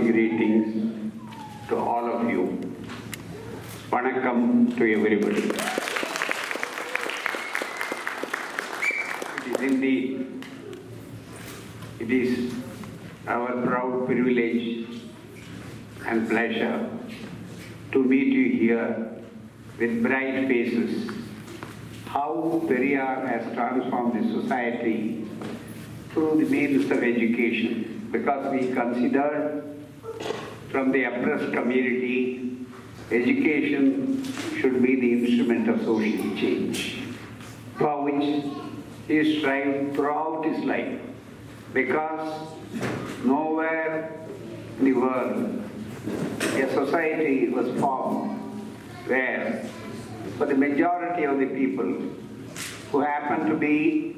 greetings to all of you. To everybody. It is indeed, it is our proud privilege and pleasure to meet you here with bright faces. How Periyar has transformed the society through the means of education because we consider from the oppressed community education should be the instrument of social change. For which he strived throughout his life because nowhere in the world a society was formed where for the majority of the people who happen to be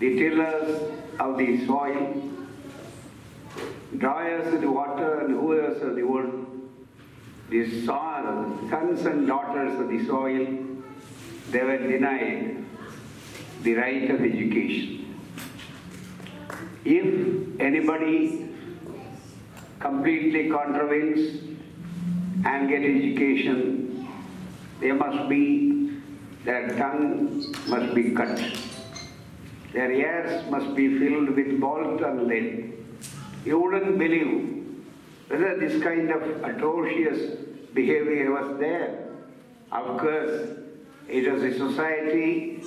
the tillers of the soil, drawers of the water and hoers of the wood, the soil, sons and daughters of the soil, they were denied the right of education. If anybody completely contravenes and get education, they must be, their tongue must be cut. Their ears must be filled with bolt and lead. You wouldn't believe whether this kind of atrocious behavior was there. Of course, it was a society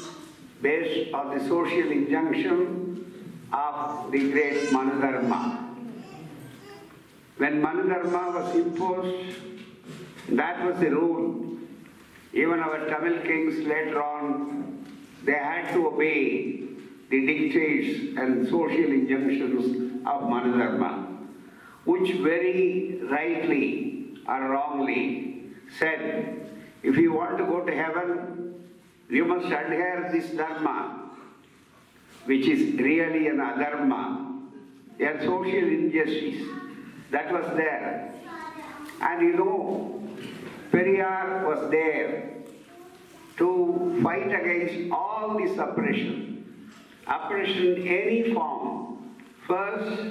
based on the social injunction of the great Manudharma. When Manudharma was imposed, that was the rule. Even our Tamil kings later on, they had to obey the dictates and social injunctions of Manudharma, which very rightly or wrongly said, if you want to go to heaven, you must adhere this dharma, which is really an adharma, a social injustice that was there. And you know, Periyar was there to fight against all this oppression. Oppression in any form. First,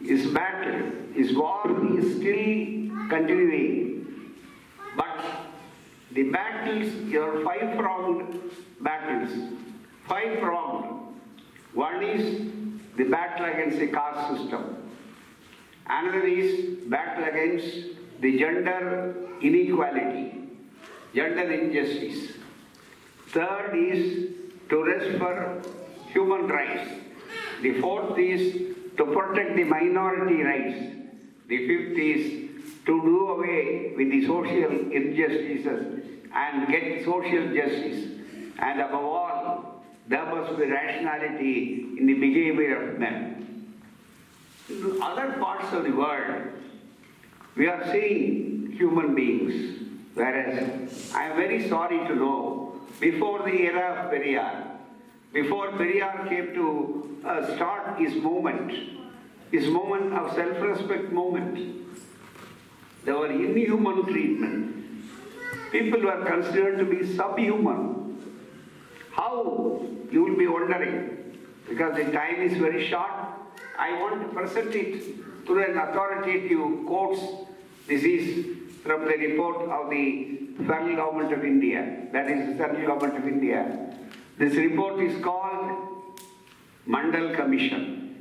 his battle, his war is still continuing. But the battles, your five pronged battles, five pronged. One is the battle against the caste system. Another is battle against the gender inequality, gender injustice. Third is to rest for human rights. The fourth is to protect the minority rights. The fifth is to do away with the social injustices and get social justice. And above all, there must be rationality in the behavior of men. In other parts of the world, we are seeing human beings, whereas I am very sorry to know, before the era of Periyar, before Periyar came to uh, start his movement, his movement of self-respect movement, there were inhuman treatment. People were considered to be subhuman. How? You will be wondering, because the time is very short. I want to present it through an authoritative quotes. This is from the report of the federal government of India, that is the central government of India. This report is called Mandal Commission.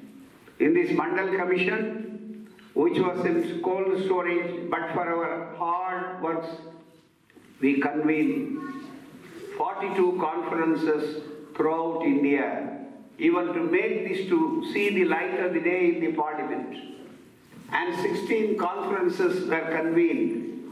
In this Mandal Commission, which was in cold storage, but for our hard works, we convened 42 conferences throughout India, even to make this to see the light of the day in the parliament. And 16 conferences were convened,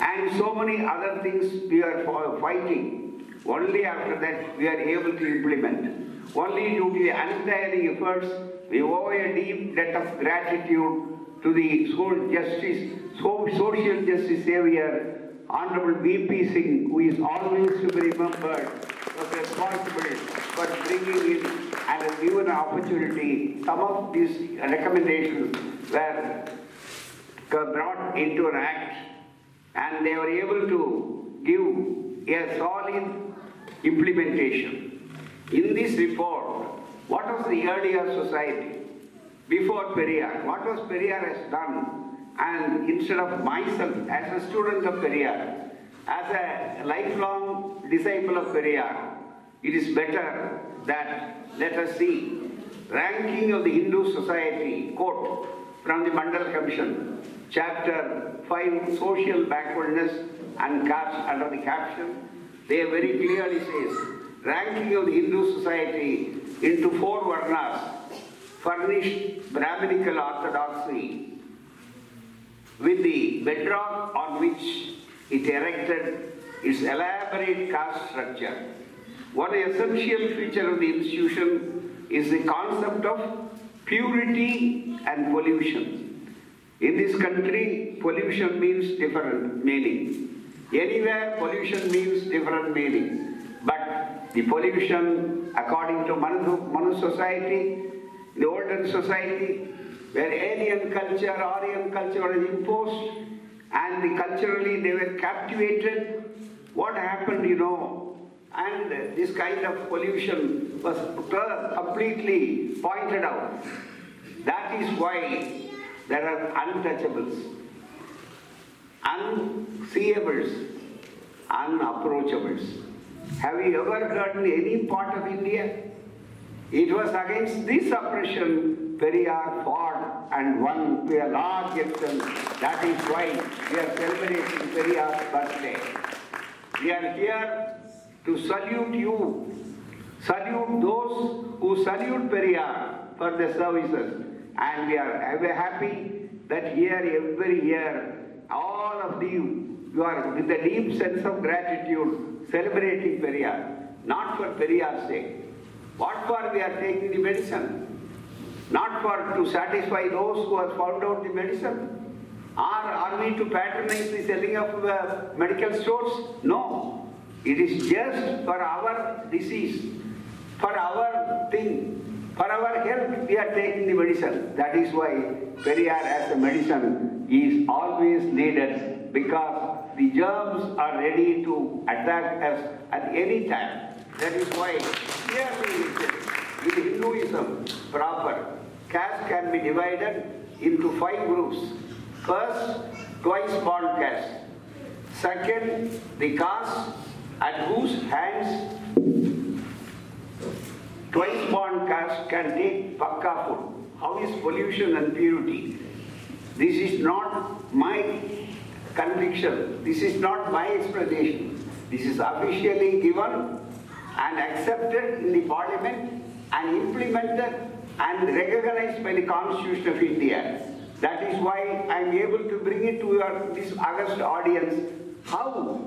and so many other things we are fighting. Only after that we are able to implement. Only due to the untiring efforts, we owe a deep debt of gratitude to the social justice, social justice savior, Honorable V.P. Singh, who is always to be remembered, was responsible for bringing in and given an opportunity. Some of these recommendations were brought into an act and they were able to give a solid implementation. In this report, what was the earlier society? Before Periyar, what was Periyar has done And instead of myself, as a student of Periyar, as a lifelong disciple of Periyar, it is better that let us see ranking of the Hindu society, quote from the Mandal Commission, chapter 5, social backwardness and caste under the caption, they very clearly says, ranking of the Hindu society into four varnas, furnished Brahminical orthodoxy with the bedrock on which it erected its elaborate caste structure. One essential feature of the institution is the concept of purity and pollution. In this country, pollution means different meaning. Anywhere, pollution means different meaning. But the pollution, according to Manu, society, the olden society, where alien culture, Aryan culture was imposed, and the culturally they were captivated. What happened, you know? And this kind of pollution was completely pointed out. That is why there are untouchables, unseeables, unapproachables. Have you ever heard in any part of India? It was against this oppression Periyar fought and won to a large extent. That is why we are celebrating Periyar's birthday. We are here to salute you, salute those who salute Periyar for their services. And we are happy that here every year, all of you, you are with a deep sense of gratitude celebrating Periyar, not for Periyar's sake. What for we are taking the medicine? Not for to satisfy those who have found out the medicine. Or are we to patronize the selling of uh, medical stores? No. It is just for our disease, for our thing, for our health we are taking the medicine. That is why Periyar as a medicine is always needed because the germs are ready to attack us at any time. That is why clearly with Hinduism proper, caste can be divided into five groups. First, twice born caste. Second, the caste at whose hands twice born caste can take pakka food. How is pollution and purity? This is not my conviction. This is not my explanation. This is officially given and accepted in the parliament and implemented and recognized by the Constitution of India. That is why I am able to bring it to your, this august audience. How,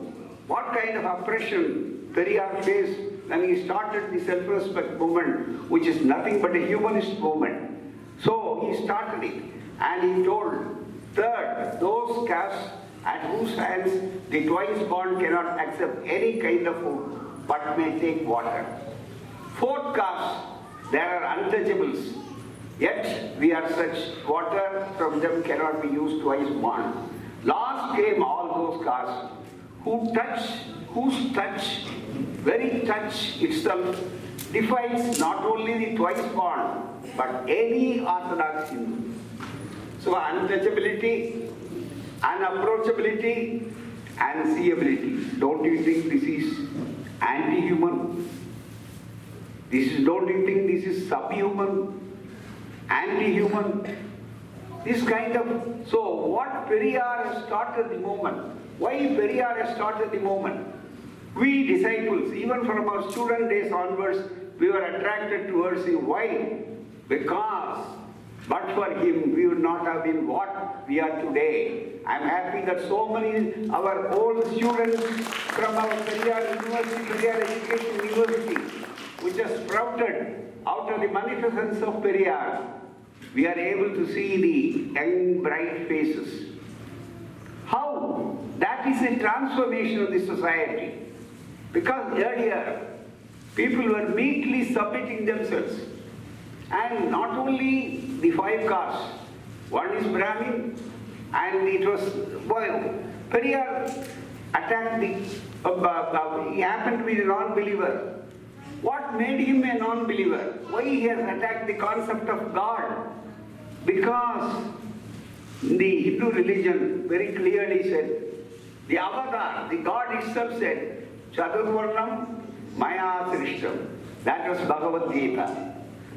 what kind of oppression Periyar faced when he started the self-respect movement, which is nothing but a humanist movement. So he started it and he told, third, those castes at whose hands the twice born cannot accept any kind of food but may take water. Fourth caste, there are untouchables. Yet we are such, water from them cannot be used twice born. Last came all those castes who touch, whose touch, very touch itself defines not only the twice born, but any Orthodox Hindu. So untouchability, unapproachability, and seeability. Don't you think this is anti-human? This is, don't you think this is subhuman? Anti-human? This kind of, so what Periyar has started the movement? Why Periyar has started the movement? We disciples, even from our student days onwards, we were attracted towards him. Why? Because but for him, we would not have been what we are today. I'm happy that so many our old students from our Periyar University, Periyar Education University, which has sprouted out of the magnificence of Periyar, we are able to see the young, bright faces. How? That is a transformation of the society. Because earlier, people were meekly submitting themselves. And not only the five castes, one is Brahmin, and it was, well, Periyar attacked the, uh, uh, he happened to be a non-believer. What made him a non-believer? Why he has attacked the concept of God? Because the Hindu religion very clearly said, the avatar, the God itself said, Chaturvarnam Maya Srishtam. That was Bhagavad Gita.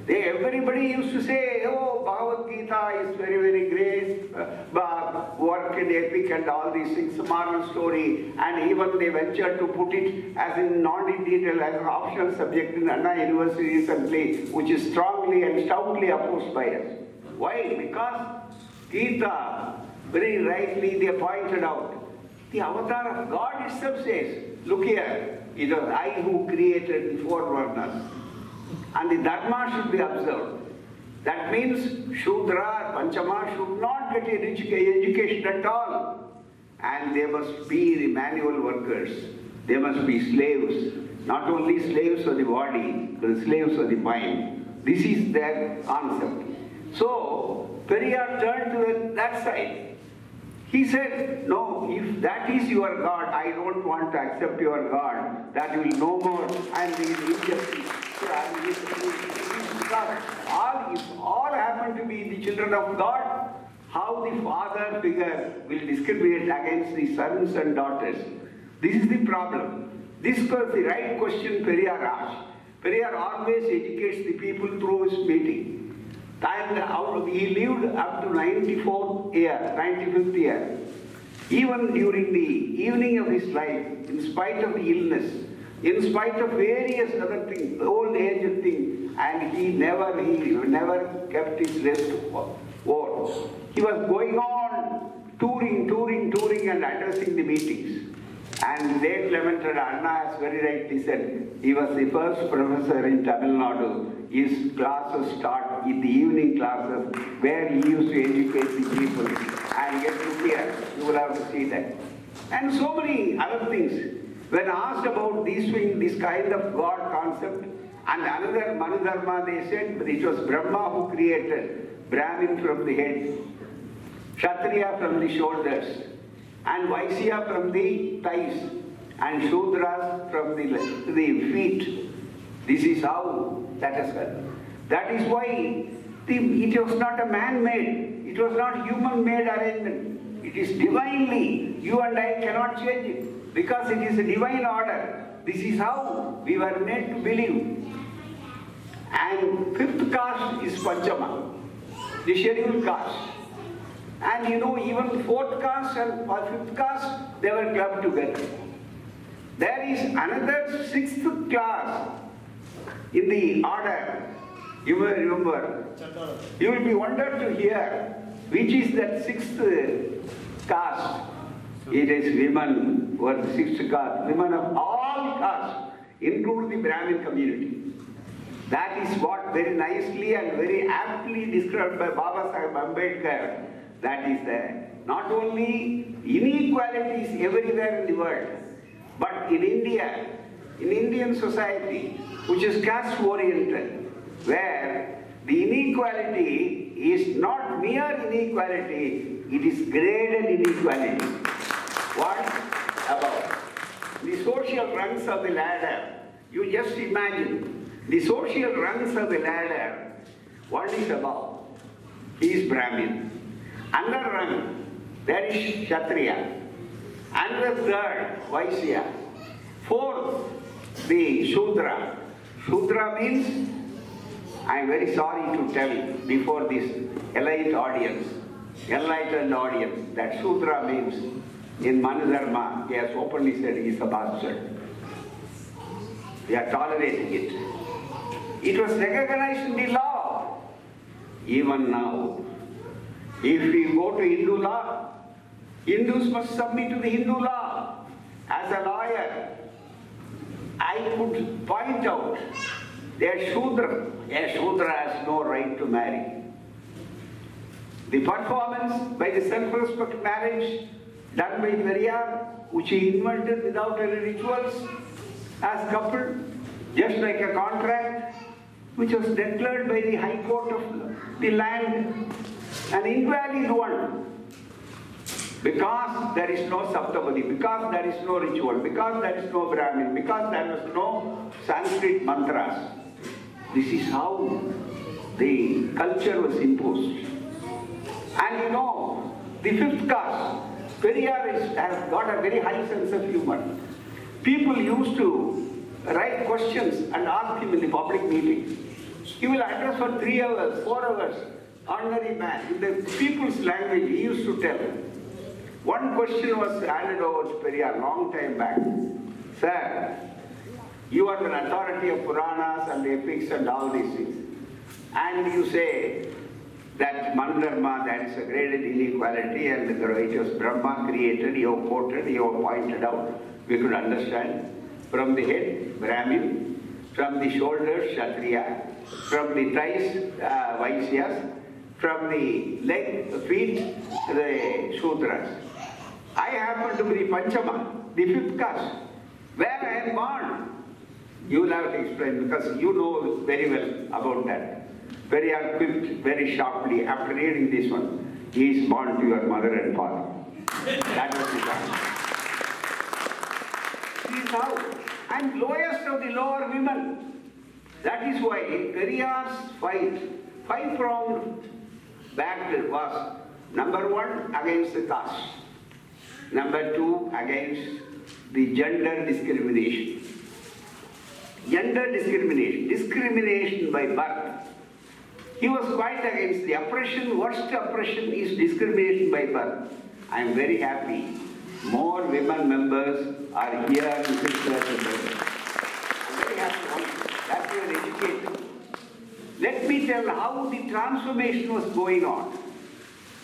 They, everybody used to say, oh, Bhagavad Gita is very, very great, uh, work in epic and all these things, moral story, and even they ventured to put it as in non-detail as an optional subject in Anna University recently, which is strongly and stoutly opposed by us. Why? Because Gita, very rightly they pointed out, the avatar of God itself says, look here, it was I who created the four. And the dharma should be observed. That means Shudra Panchama should not get education at all. And they must be the manual workers. They must be slaves. Not only slaves of the body, but slaves of the mind. This is their concept. So, Periyar turned to that side. He said, No, if that is your God, I don't want to accept your God. That will no more. And the injustice. All, if all happen to be the children of God, how the father figure will discriminate against the sons and daughters. This is the problem. This was the right question Periyar asked. Periyar always educates the people through his meeting. And he lived up to 94th year, 95th year. Even during the evening of his life, in spite of the illness, in spite of various other things, old age things, and he never, he never kept his rest over. He was going on touring, touring, touring and addressing the meetings. And late lamented Anna has very rightly said, he was the first professor in Tamil Nadu. His classes start in the evening classes where he used to educate the people and get to hear. You will have to see that. And so many other things. When asked about this this kind of God concept, and another Manu Manudharma, they said it was Brahma who created Brahmin from the head, Kshatriya from the shoulders, and Vaisya from the thighs, and Shudras from the, the feet. This is how that has happened. That is why the, it was not a man-made, it was not human-made arrangement. It is divinely. You and I cannot change it because it is a divine order. This is how we were made to believe. And fifth caste is Panchama, the scheduled caste. And you know, even fourth caste and fifth caste, they were clubbed together. There is another sixth class in the order. You will remember. You will be wondered to hear which is that sixth caste. It is women who are the sixth caste, women of all castes, including the Brahmin community. That is what very nicely and very aptly described by Baba Sahib Ambedkar. That is there. Not only inequalities everywhere in the world, but in India, in Indian society, which is caste oriented, where the inequality is not mere inequality, it is graded inequality. What about the social rungs of the ladder? You just imagine the social rungs of the ladder, one is above, he is Brahmin. Under rung, there is Kshatriya. The third, Vaisya. Fourth, the Shudra. Shudra means, I am very sorry to tell before this elite audience, enlightened audience, that Shudra means in Manudharma, he has openly said he is a bastard. We are tolerating it. It was recognized in the law. Even now, if we go to Hindu law, Hindus must submit to the Hindu law. As a lawyer, I could point out that a Shudra, a Shudra has no right to marry. The performance by the self-respect marriage done by Periyar, which he invented without any rituals, as coupled, just like a contract, which was declared by the High Court of the land an invalid one. Because there is no Saptapadi, because there is no ritual, because there is no Brahmin, because there was no Sanskrit mantras. This is how the culture was imposed. And you know, the fifth caste. Has got a very high sense of humor. People used to write questions and ask him in the public meetings. He will address for three hours, four hours, ordinary man. In the people's language, he used to tell. One question was handed over to Periyar long time back. Sir, you are an authority of Puranas and epics and all these things. And you say that Manudharma, there is a great inequality and it was Brahma created, have quoted, you pointed out, we could understand. From the head, Brahmin, from the shoulders, Kshatriya, from the thighs, uh, Vaishyas, from the leg, feet, the Shudras. I happen to be the Panchama, the fifth caste, where I am born. You will have to explain because you know very well about that. Very equipped, very sharply. After reading this one, he is born to your mother and father. That was his answer. He is now and lowest of the lower women. That is why Periyar's fight, five round battle was number one against the caste, number two against the gender discrimination. Gender discrimination, discrimination by birth. He was quite against the oppression, worst oppression is discrimination by birth. I am very happy. More women members are here in sisters and brothers. I am very happy also that educated. Let me tell how the transformation was going on.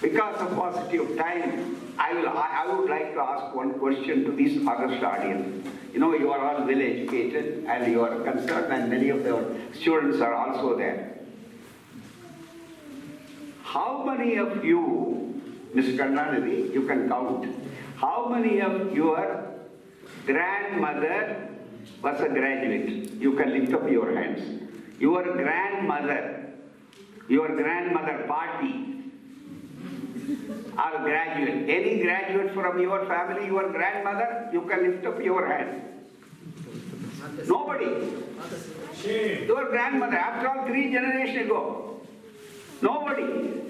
Because of paucity of time, I, will, I would like to ask one question to this august audience. You know, you are all well educated and you are concerned, and many of the students are also there. How many of you, Ms. Kannanadi, you can count, how many of your grandmother was a graduate? You can lift up your hands. Your grandmother, your grandmother party, are graduate. Any graduate from your family, your grandmother, you can lift up your hand. Nobody. Your grandmother, after all, three generations ago. Nobody.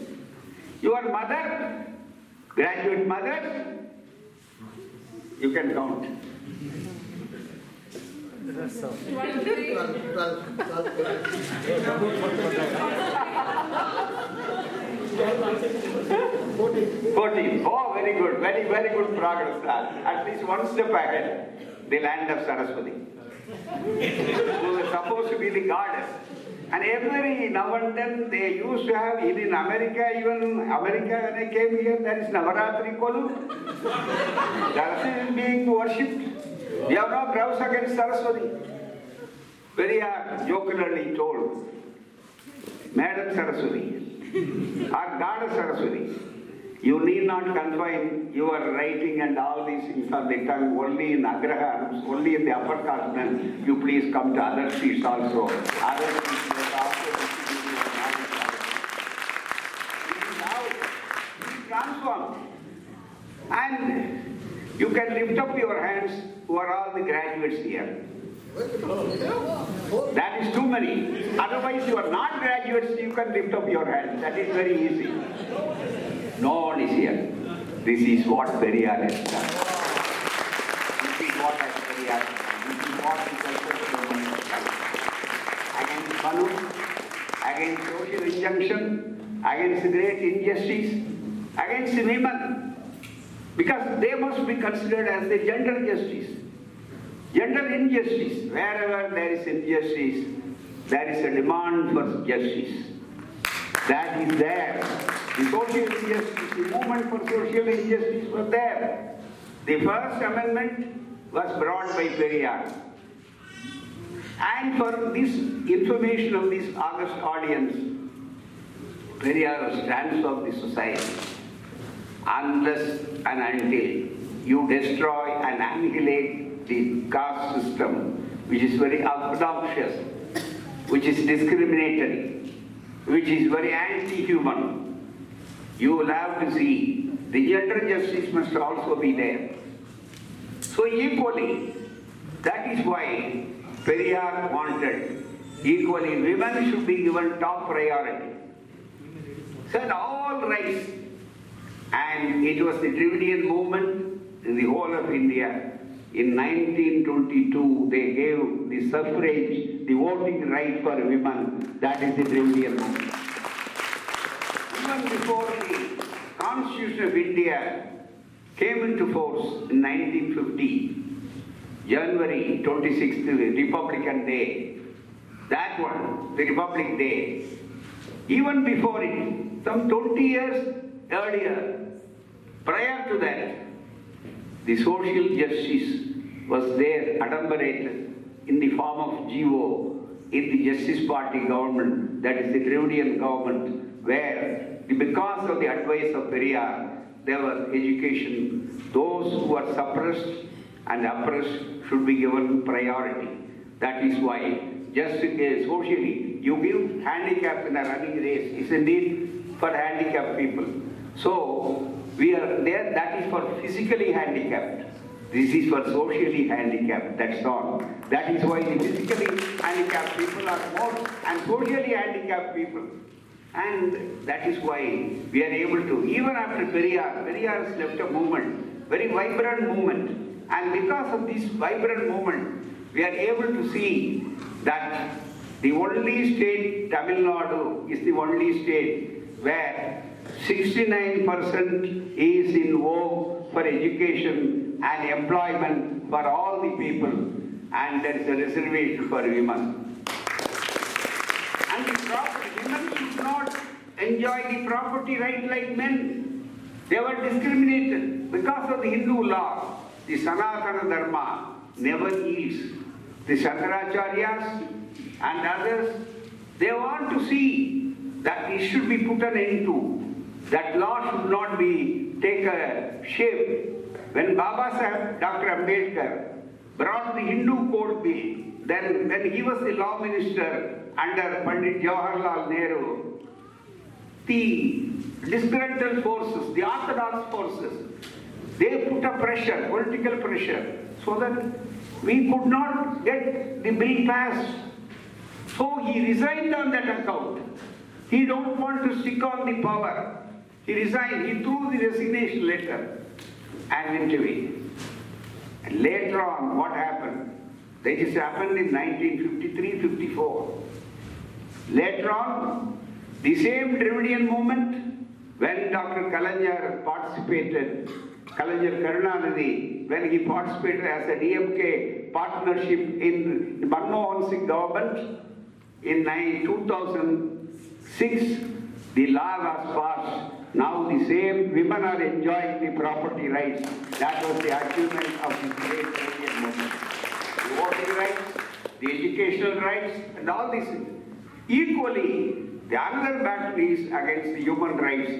Your mother, graduate mother, you can count. Fourteen. Oh, very good. Very, very good progress. At least one step ahead. The land of Saraswati. Who is supposed to be the goddess. And every now and then they used to have, in America, even America when I came here, there is Navaratri Kolu. Saraswati is being worshipped. We have no grounds against Saraswati. Very uh, jocularly told. Madam Saraswati, our Goddess Saraswati, you need not confine your writing and all these things on the tongue only in Agraharams, only in the upper caste. You please come to other seats also. Other also how we transform. And you can lift up your hands who are all the graduates here. That is too many. Otherwise, you are not graduates, you can lift up your hands. That is very easy. No one is here. This is what Periyar has done. This is what Periyar. This is what the has done. Against Manu, against social injunction, against great injustice, against women. Because they must be considered as the gender justice. Gender injustice. Wherever there is injustice, there is a demand for justice. That is there. The social injustice, the movement for social injustice was there. The first amendment was brought by Periyar. And for this information of this august audience, Periyar stands of the society. Unless and until you destroy and annihilate the caste system, which is very obnoxious, which is discriminatory, which is very anti-human, you will have to see the gender justice must also be there. So equally, that is why Periyar wanted equally women should be given top priority. Said all rights, And it was the Dravidian movement in the whole of India. In 1922, they gave the suffrage, the voting right for women. That is the Dravidian movement. Even before the Constitution of India came into force in 1950, January 26th, Republican Day, that one, the Republic Day, even before it, some 20 years earlier, prior to that, the social justice was there adumbrated in the form of GO in the Justice Party government, that is the Dravidian government, where because of the advice of Periyar, there was education. Those who are suppressed and oppressed should be given priority. That is why, just socially, you give handicap in a running race, isn't it, for handicapped people. So, we are there, that is for physically handicapped. This is for socially handicapped, that's all. That is why the physically handicapped people are more, and socially handicapped people. And that is why we are able to, even after Periyar, Periyar has left a movement, very vibrant movement. And because of this vibrant movement, we are able to see that the only state, Tamil Nadu, is the only state where 69% is in vogue for education and employment for all the people, and there is a reservation for women. And the property, women should not enjoy the property right like men. They were discriminated because of the Hindu law. The Sanatana Dharma never yields. The Shankaracharyas and others, they want to see that it should be put an end to. That law should not be take a shape. When Baba Sahib, Dr. Ambedkar, brought the Hindu code bill, then when he was the law minister under Pandit Jawaharlal Nehru, the disgruntled forces, the orthodox forces, they put a pressure, political pressure, so that we could not get the bill passed. So he resigned on that account. He don't want to stick on the power. He resigned. He threw the resignation letter and away. And later on, what happened? This happened in 1953-54. Later on, the same Dravidian movement, when Dr. Kalaignar participated, Kalaignar Karunanidhi, when he participated as a DMK partnership in Manmohan Singh government, in 2006, the law was passed. Now the same women are enjoying the property rights. That was the achievement of the great Indian movement. The voting rights, the educational rights, and all these. Equally, the other battle is against the human rights,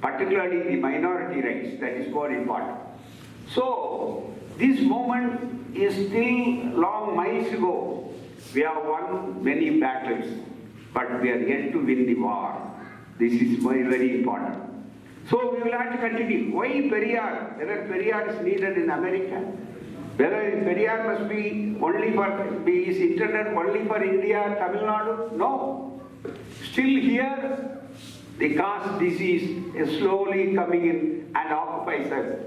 particularly the minority rights. That is more important. So, this movement is still long miles ago. We have won many battles, but we are yet to win the war. This is very, very important. So we will have to continue. Why Periyar? Whether Periyar is needed in America? Whether Periyar must be only for, be is intended only for India, Tamil Nadu? No. Still here, the caste disease is slowly coming in and occupies us.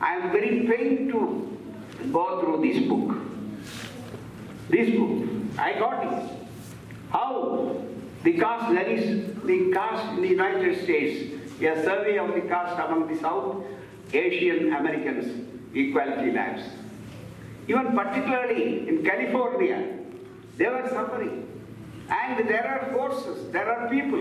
I am very pained to go through this book. This book, I got it. How the caste, there is the caste in the United States, a survey of the caste among the South Asian Americans, Equality Labs. Even particularly in California, they were suffering. And there are forces, there are people.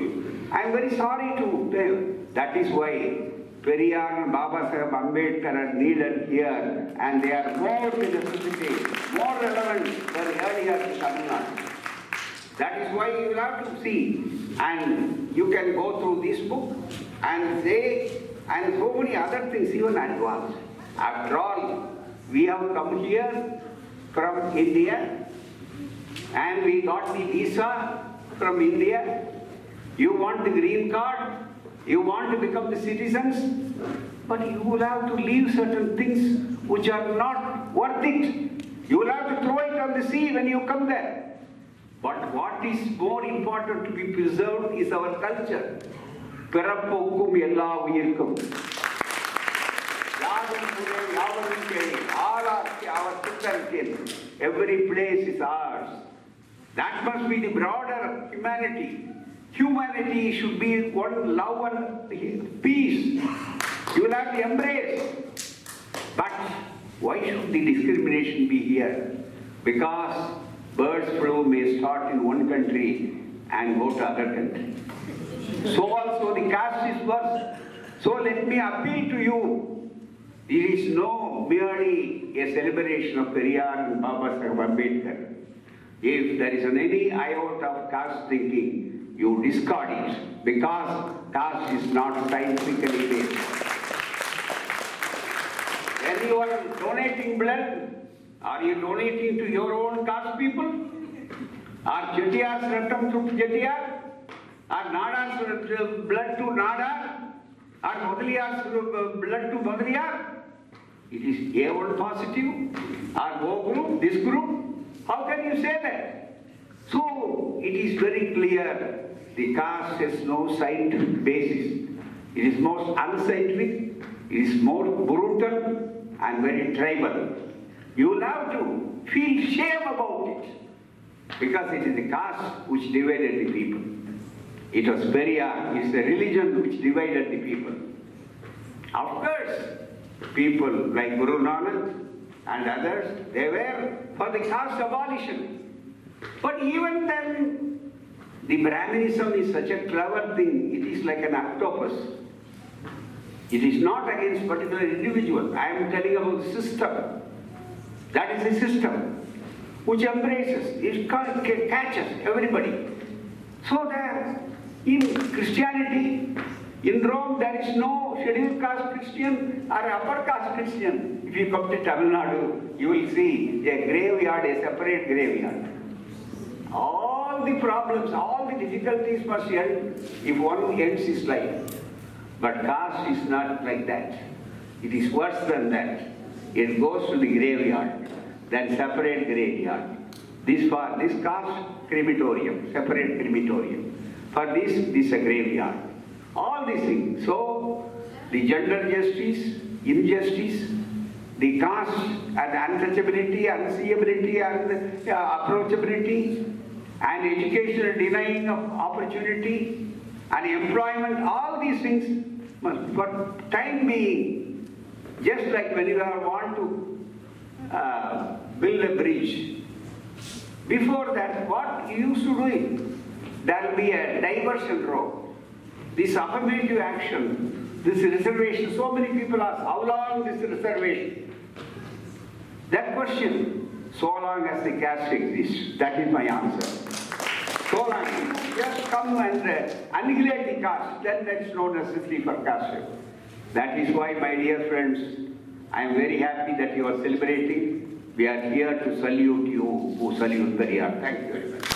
I am very sorry to tell. That is why Periyar Baba Sahib Ambedkar are needed here and they are more necessity, more relevant than earlier in Tamil Nadu. That is why you will have to see. And you can go through this book and they, and so many other things, even advanced. After all, we have come here from India and we got the visa from India. You want the green card, you want to become the citizens, but you will have to leave certain things which are not worth it. You will have to throw it on the sea when you come there. But what is more important to be preserved is our culture. பிறப்போக்கும் எல்லா உயிர்க்கும் Yavum Pune, Yavum Keli, all are our children kin. Every place is ours. That must be the broader humanity. Humanity should be one love and peace. You will have to embrace. But why should the discrimination be here? Because birds flu may start in one country and go to other country. So also the caste is worse. So let me appeal to you. There is no merely a celebration of Periyar and Baba Sahib Ambedkar. If there is any iota of caste thinking, you discard it because caste is not scientifically based. You donating blood, are you donating to your own caste people? Are Chettiar's Rattam to Chettiar? Are Nadar's uh, blood to Nadar? Are Modaliyar's uh, blood to Modaliyar? It is A1 positive, or O group, this group. How can you say that? So it is very clear the caste has no scientific basis. It is most unscientific, it is more brutal and very tribal. You will have to feel shame about it because it is the caste which divided the people. It was Periyar, uh, it's the religion which divided the people. Of course, people like Guru Nanak and others, they were for the caste abolition. But even then, the Brahminism is such a clever thing, it is like an octopus. It is not against particular individual. I am telling about the system. That is the system which embraces, it catches everybody. So that in Christianity, in Rome, there is no scheduled caste Christian or upper caste Christian. If you come to Tamil Nadu, you will see a graveyard, a separate graveyard. All the problems, all the difficulties must end if one ends his life. But caste is not like that. It is worse than that. It goes to the graveyard, then separate graveyard. This for this caste crematorium, separate crematorium. For this, this a graveyard. All these things. So the gender justice, injustice, the caste and untouchability, unseeability and uh, approachability, and educational denying of opportunity, and employment, all these things must, but time being, just like when you are want to uh, build a bridge, before that, what you used to do there will be a diversion road. This affirmative action, this reservation, so many people ask, how long this reservation? That question, so long as the caste exists, that is my answer. So long, just come and uh, annihilate the caste, then there is no necessity for caste. That is why, my dear friends, I am very happy that you are celebrating. We are here to salute you who salute Periyar. Thank you very much.